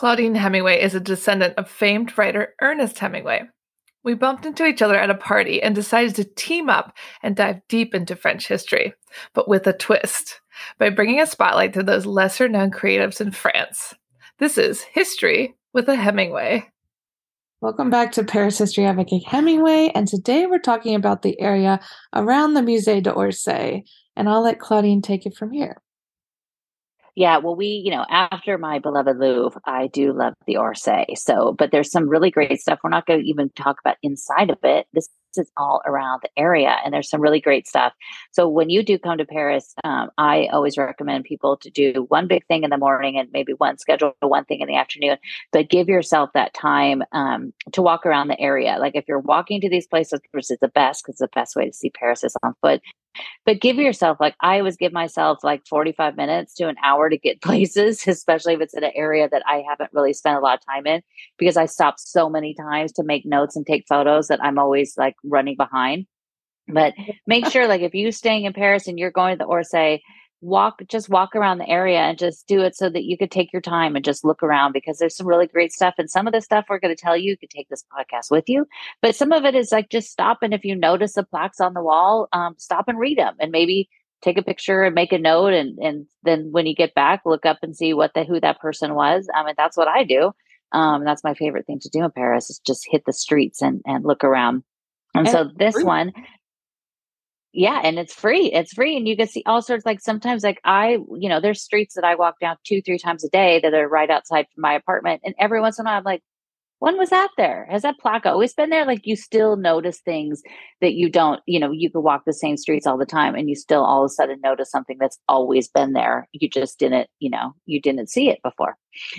Claudine Hemingway is a descendant of famed writer Ernest Hemingway. We bumped into each other at a party and decided to team up and dive deep into French history, but with a twist, by bringing a spotlight to those lesser known creatives in France. This is History with a Hemingway. Welcome back to Paris History avec Hemingway, and today we're talking about the area around the Musée d'Orsay, and I'll let Claudine take it from here. Yeah, well, we, you know, after my beloved Louvre, I do love the Orsay. So, but there's some really great stuff. We're not going to even talk about inside of it. This is all around the area, and there's some really great stuff. So, when you do come to Paris, um, I always recommend people to do one big thing in the morning and maybe one schedule one thing in the afternoon. But give yourself that time um, to walk around the area. Like if you're walking to these places, which is the best because the best way to see Paris is on foot but give yourself like i always give myself like 45 minutes to an hour to get places especially if it's in an area that i haven't really spent a lot of time in because i stop so many times to make notes and take photos that i'm always like running behind. But make sure like if you're staying in paris and you're going to the orsay walk just walk around the area and just do it so that you could take your time and just look around because there's some really great stuff and some of the stuff we're going to tell you you could take this podcast with you. But some of it is like just stop and if you notice the plaques on the wall um, stop and read them and maybe take a picture and make a note and and then when you get back look up and see what the who that person was. I mean that's what i do. Um, that's my favorite thing to do in paris is just hit the streets and and look around and, and so this one yeah and it's free it's free and you can see all sorts like sometimes like i you know there's streets that i walk down two three times a day that are right outside my apartment and every once in a while i'm like when was that there? Has that plaque always been there? Like you still notice things that you don't you know you could walk the same streets all the time and you still all of a sudden notice something that's always been there you just didn't you know you didn't see it before.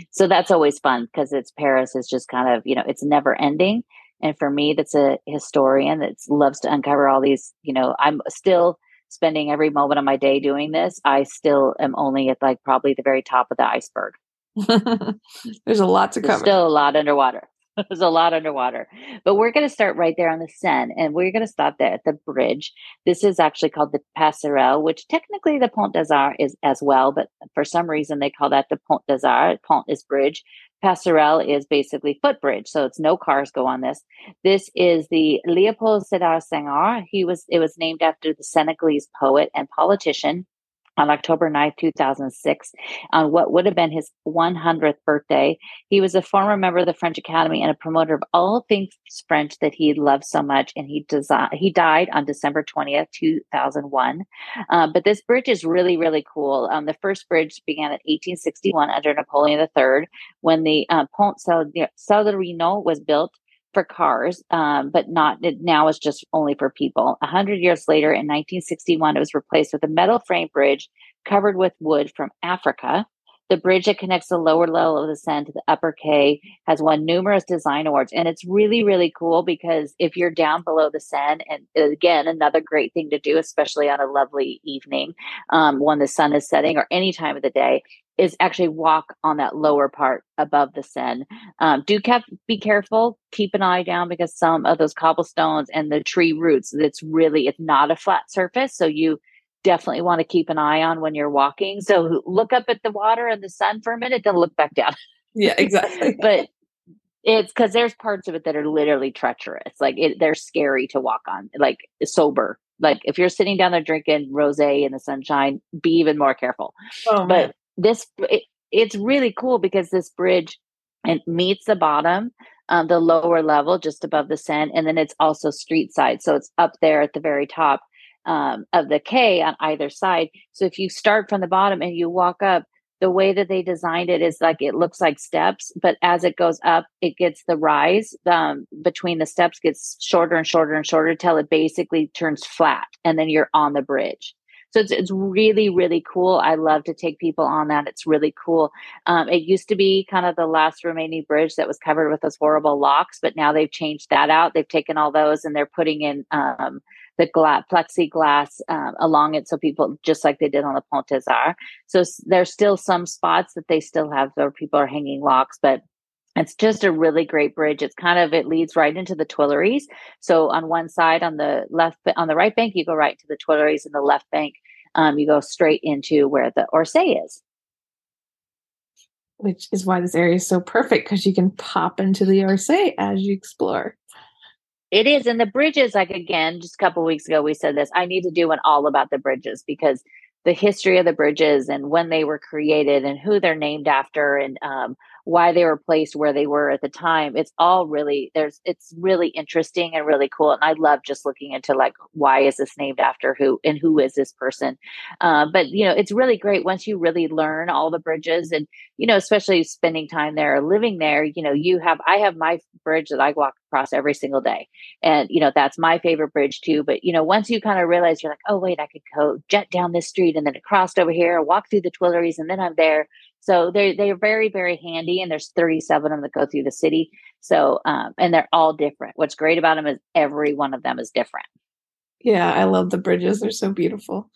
So that's always fun because it's paris is just kind of you know it's never ending and for me, that's a historian that loves to uncover all these, you know, I'm still spending every moment of my day doing this. I still am only at like probably the very top of the iceberg. There's a lot to There's cover. Still a lot underwater. There's a lot underwater. But we're going to start right there on the Seine and we're going to stop there at the bridge. This is actually called the Passerelle, which technically the Pont des Arts is as well, but for some reason they call that the Pont des Arts. Pont is bridge. Passerelle is basically footbridge, so it's no cars go on this. This is the Leopold Sédar Senghor. He was it was named after the Senegalese poet and politician on October 9th, 2006, on what would have been his 100th birthday. He was a former member of the French Academy and a promoter of all things French that he loved so much. And he designed, he died on December 20th, 2001. Uh, but this bridge is really, really cool. Um, the first bridge began in 1861 under Napoleon III when the uh, Pont Solferino was built for cars, um, but not now it's just only for people. A hundred years later, in 1961, it was replaced with a metal frame bridge covered with wood from Africa. The bridge that connects the lower level of the Seine to the upper quay has won numerous design awards. And it's really, really cool because if you're down below the Seine, and again, another great thing to do, especially on a lovely evening um, when the sun is setting or any time of the day, is actually walk on that lower part above the Seine. Um, do kept, be careful, keep an eye down because some of those cobblestones and the tree roots, it's really, it's not a flat surface. So you definitely want to keep an eye on when you're walking. So look up at the water and the sun for a minute, then look back down. Yeah, exactly. but it's because there's parts of it that are literally treacherous. Like it, they're scary to walk on, like sober. Like if you're sitting down there drinking rosé in the sunshine, be even more careful. Oh, but this, it, it's really cool because this bridge it meets the bottom, um, the lower level just above the Seine, and then it's also street side, so it's up there at the very top um, of the quay on either side. So if you start from the bottom and you walk up, the way that they designed it is like it looks like steps, but as it goes up, it gets the rise um, between the steps gets shorter and shorter and shorter till it basically turns flat, and then you're on the bridge. So it's, it's really, really cool. I love to take people on that. It's really cool. Um, it used to be kind of the last remaining bridge that was covered with those horrible locks, but now they've changed that out. They've taken all those and they're putting in um, the glass, plexiglass um, along it so people, just like they did on the Pont des Arts. So there's still some spots that they still have where people are hanging locks, but it's just a really great bridge. It's kind of it leads right into the Tuileries. So on one side, on the left, on the right bank, you go right to the Tuileries, and the left bank, um, you go straight into where the Orsay is. which is why this area is so perfect because you can pop into the Orsay as you explore. It is. And the bridges, like again, just a couple weeks ago, we said this. I need to do one all about the bridges because the history of the bridges and when they were created and who they're named after and um, why they were placed where they were at the time it's all really there's it's really interesting and really cool and i love just looking into like why is this named after who and who is this person? Uh, but you know it's really great once you really learn all the bridges and you know especially spending time there or living there you know you have i have my bridge that i walk across every single day and you know that's my favorite bridge too but you know once you kind of realize you're like oh wait i could go jet down this street and then it crossed over here walk through the Tuileries and then i'm there so they they're very very handy, and there's 37 of them that go through the city. So um, and they're all different. What's great about them is every one of them is different. Yeah, I love the bridges. They're so beautiful.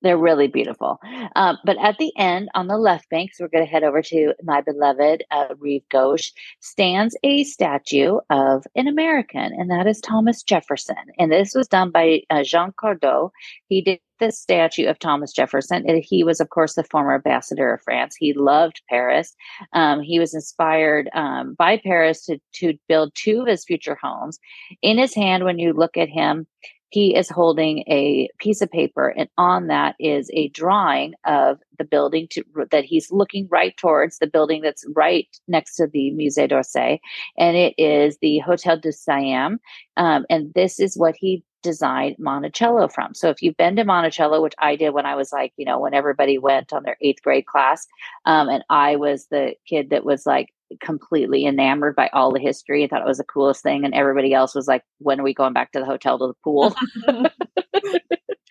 They're really beautiful. Um, but at the end, on the left bank, so we're going to head over to my beloved uh, Rive Gauche, stands a statue of an American, and that is Thomas Jefferson. And this was done by uh, Jean Cardot. He did the statue of Thomas Jefferson. He was, of course, the former ambassador of France. He loved Paris. Um, he was inspired um, by Paris to, to build two of his future homes. In his hand, when you look at him, he is holding a piece of paper, and on that is a drawing of the building to, that he's looking right towards, the building that's right next to the Musée d'Orsay, and it is the Hotel de Salm. Um, and this is what he designed Monticello from. So if you've been to Monticello, which I did when I was like, you know, when everybody went on their eighth grade class, um, and I was the kid that was like completely enamored by all the history and thought it was the coolest thing, and everybody else was like, when are we going back to the hotel to the pool?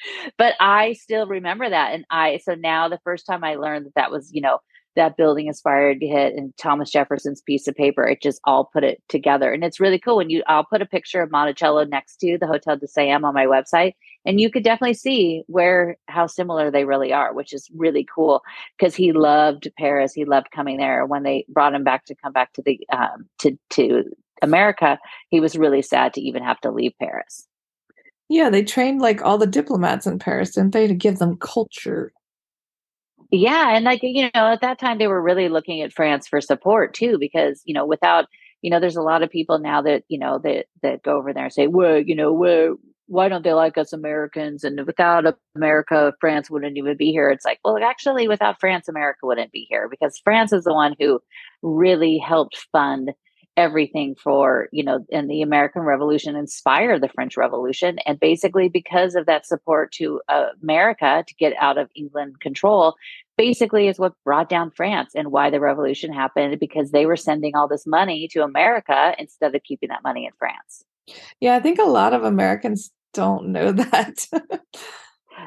but I still remember that, and I so now the first time I learned that that was, you know, that building is inspired hit and Thomas Jefferson's piece of paper. It just all put it together. And it's really cool when you I'll put a picture of Monticello next to the Hotel de Salm on my website. And you could definitely see where how similar they really are, which is really cool because he loved Paris. He loved coming there. When they brought him back to come back to the um, to to America, he was really sad to even have to leave Paris. Yeah, they trained like all the diplomats in Paris, didn't they, to give them culture yeah, and like you know, at that time they were really looking at France for support too, because you know, without you know, there's a lot of people now that you know that that go over there and say, well, you know, where why don't they like us Americans? And without America, France wouldn't even be here. It's like, well, actually, without France, America wouldn't be here because France is the one who really helped fund everything for you know and the american revolution inspired the french revolution and basically because of that support to uh, america to get out of england control basically is what brought down france and why the revolution happened because they were sending all this money to america instead of keeping that money in france yeah i think a lot of americans don't know that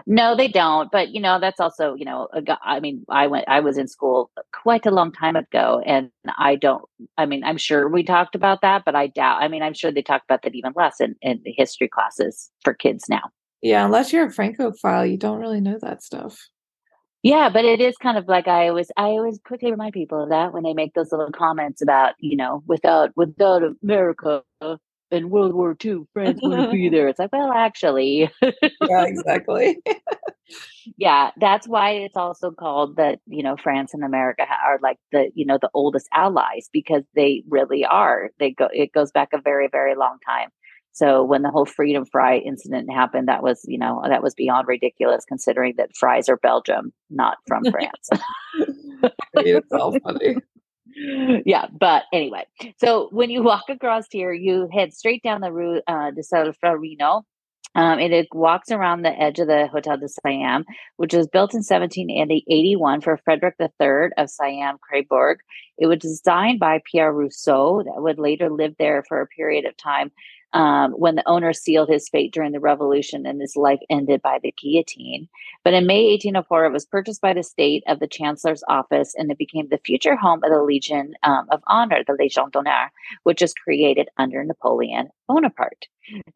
No, they don't. But you know, that's also you know, I mean, I went, I was in school quite a long time ago, and I don't. I mean, I'm sure we talked about that, but I doubt. I mean, I'm sure they talk about that even less in in the history classes for kids now. Yeah, unless you're a Francophile, you don't really know that stuff. Yeah, but it is kind of like I always I always quickly remind people of that when they make those little comments about, you know, without without America, in World War II, France wouldn't be there. It's like, well, actually. yeah, exactly. yeah, that's why it's also called that, you know, France and America are like the, you know, the oldest allies because they really are. They go, it goes back a very, very long time. So when the whole freedom fry incident happened, that was, you know, that was beyond ridiculous considering that fries are Belgium, not from France. it's all funny yeah, but anyway, so when you walk across here, you head straight down the Rue uh, de Solferino. Um, and it walks around the edge of the Hotel de Salm, which was built in 1781 for Frederick III of Salm-Kyrburg. It was designed by Pierre Rousseau, that would later live there for a period of time um, when the owner sealed his fate during the revolution and his life ended by the guillotine. But in May 1804, it was purchased by the state of the chancellor's office and it became the future home of the Legion um, of Honor, the Légion d'honneur, which was created under Napoleon Bonaparte.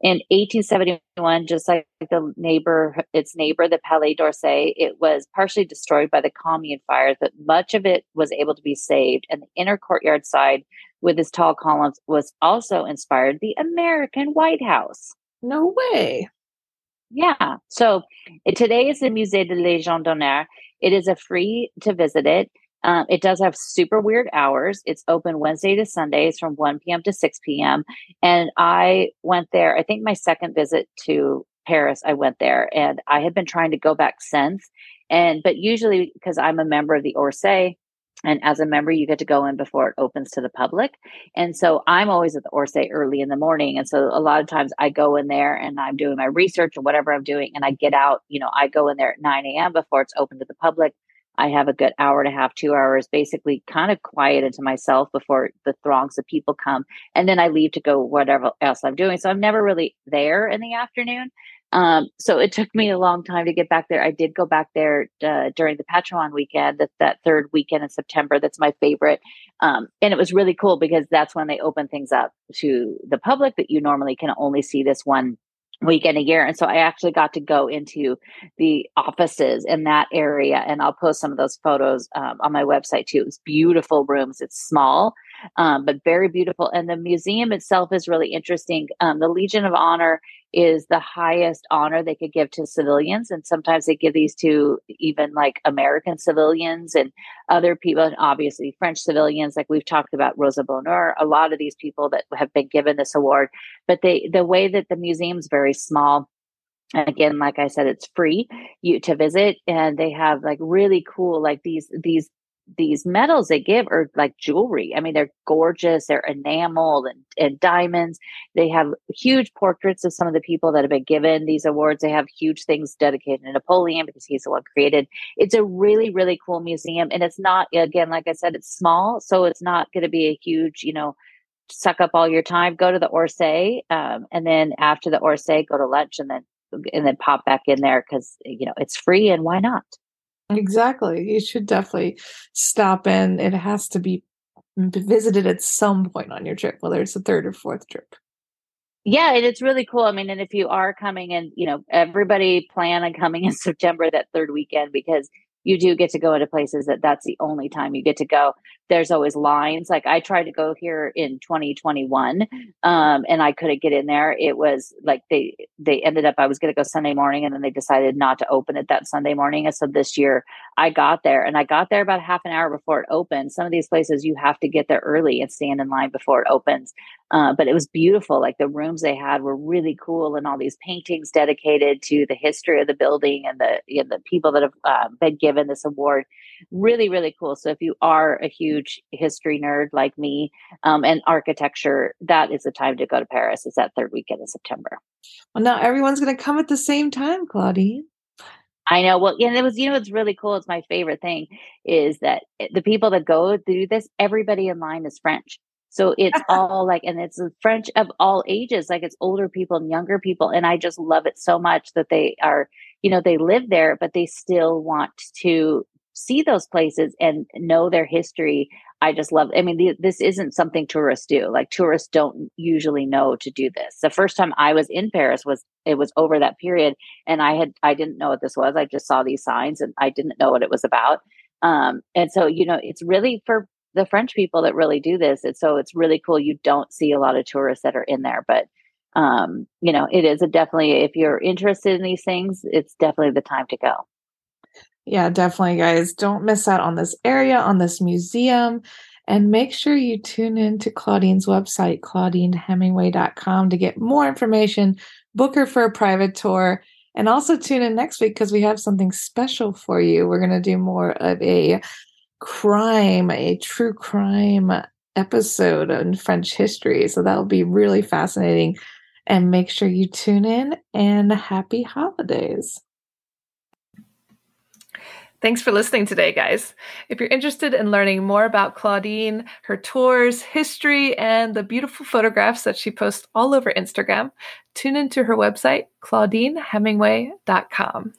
In 1871, just like the neighbor, its neighbor, the Palais d'Orsay, it was partially destroyed by the Commune fires, but much of it was able to be saved, and the inner courtyard side with its tall columns was also inspired the American White House. No way. Yeah. So it, today is the Musée de Légion d'honneur. It is a free to visit it. Um, it does have super weird hours. It's open Wednesday to Sundays from 1 p.m. to 6 p.m. And I went there, I think my second visit to Paris, I went there and I had been trying to go back since. And, but usually because I'm a member of the Orsay, and as a member, you get to go in before it opens to the public. And so I'm always at the Orsay early in the morning. And so a lot of times I go in there and I'm doing my research or whatever I'm doing. And I get out, you know, I go in there at 9 a.m. before it's open to the public. I have a good hour and a half, two hours, basically kind of quiet into myself before the throngs of people come. And then I leave to go whatever else I'm doing. So I'm never really there in the afternoon. Um, so it took me a long time to get back there. I did go back there uh, during the Patrimoine weekend, that, that third weekend in September. That's my favorite. Um, and it was really cool because that's when they open things up to the public that you normally can only see this one weekend a year. And so I actually got to go into the offices in that area. And I'll post some of those photos um, on my website too. It's beautiful rooms. It's small, um, but very beautiful. And the museum itself is really interesting. Um, the Legion of Honor is the highest honor they could give to civilians. And sometimes they give these to even like American civilians and other people, and obviously French civilians, like we've talked about Rosa Bonheur, a lot of these people that have been given this award. But they the way that the museum's very small And again like i said it's free you to visit and they have like really cool like these these these medals they give are like jewelry. I mean, they're gorgeous. They're enamel and, and diamonds. They have huge portraits of some of the people that have been given these awards. They have huge things dedicated to Napoleon because he's the one created. It's a really, really cool museum. And it's not, again, like I said, it's small. So it's not going to be a huge, you know, suck up all your time. Go to the Orsay. Um, and then after the Orsay, go to lunch and then and then pop back in there because you know it's free and why not Exactly. You should definitely stop in. It has to be visited at some point on your trip, whether it's the third or fourth trip. Yeah, and it's really cool. I mean, and if you are coming and you know, everybody plan on coming in September that third weekend because you do get to go into places that that's the only time you get to go there's always lines like i tried to go here in 2021 um, and i couldn't get in there it was like they they ended up i was going to go sunday morning and then they decided not to open it that sunday morning and so this year i got there and i got there about half an hour before it opened some of these places you have to get there early and stand in line before it opens uh, but it was beautiful like the rooms they had were really cool and all these paintings dedicated to the history of the building and the you know, the people that have uh, been given given this award. Really, really cool. So if you are a huge history nerd like me um, and architecture, that is the time to go to Paris. It's that third weekend in September. Well, now everyone's going to come at the same time, Claudine. I know. Well, and it was, you know, it's really cool. It's my favorite thing is that the people that go through this, everybody in line is French. So it's all like, and it's French of all ages, like it's older people and younger people. And I just love it so much that they are you know, they live there, but they still want to see those places and know their history. I just love, I mean, this isn't something tourists do. Like tourists don't usually know to do this. The first time I was in Paris was, it was over that period. And I had, I didn't know what this was. I just saw these signs and I didn't know what it was about. Um, and so, you know, it's really for the French people that really do this. And so it's really cool. You don't see a lot of tourists that are in there, but um, you know, it is a definitely, if you're interested in these things, it's definitely the time to go. Yeah, definitely, guys. Don't miss out on this area, on this museum. And make sure you tune in to Claudine's website, claudinehemingway.com, to get more information, book her for a private tour, and also tune in next week because we have something special for you. We're going to do more of a crime, a true crime episode on French history. So that'll be really fascinating and make sure you tune in and happy holidays. Thanks for listening today, guys. If you're interested in learning more about Claudine, her tours, history, and the beautiful photographs that she posts all over Instagram, tune into her website, claudinehemingway.com.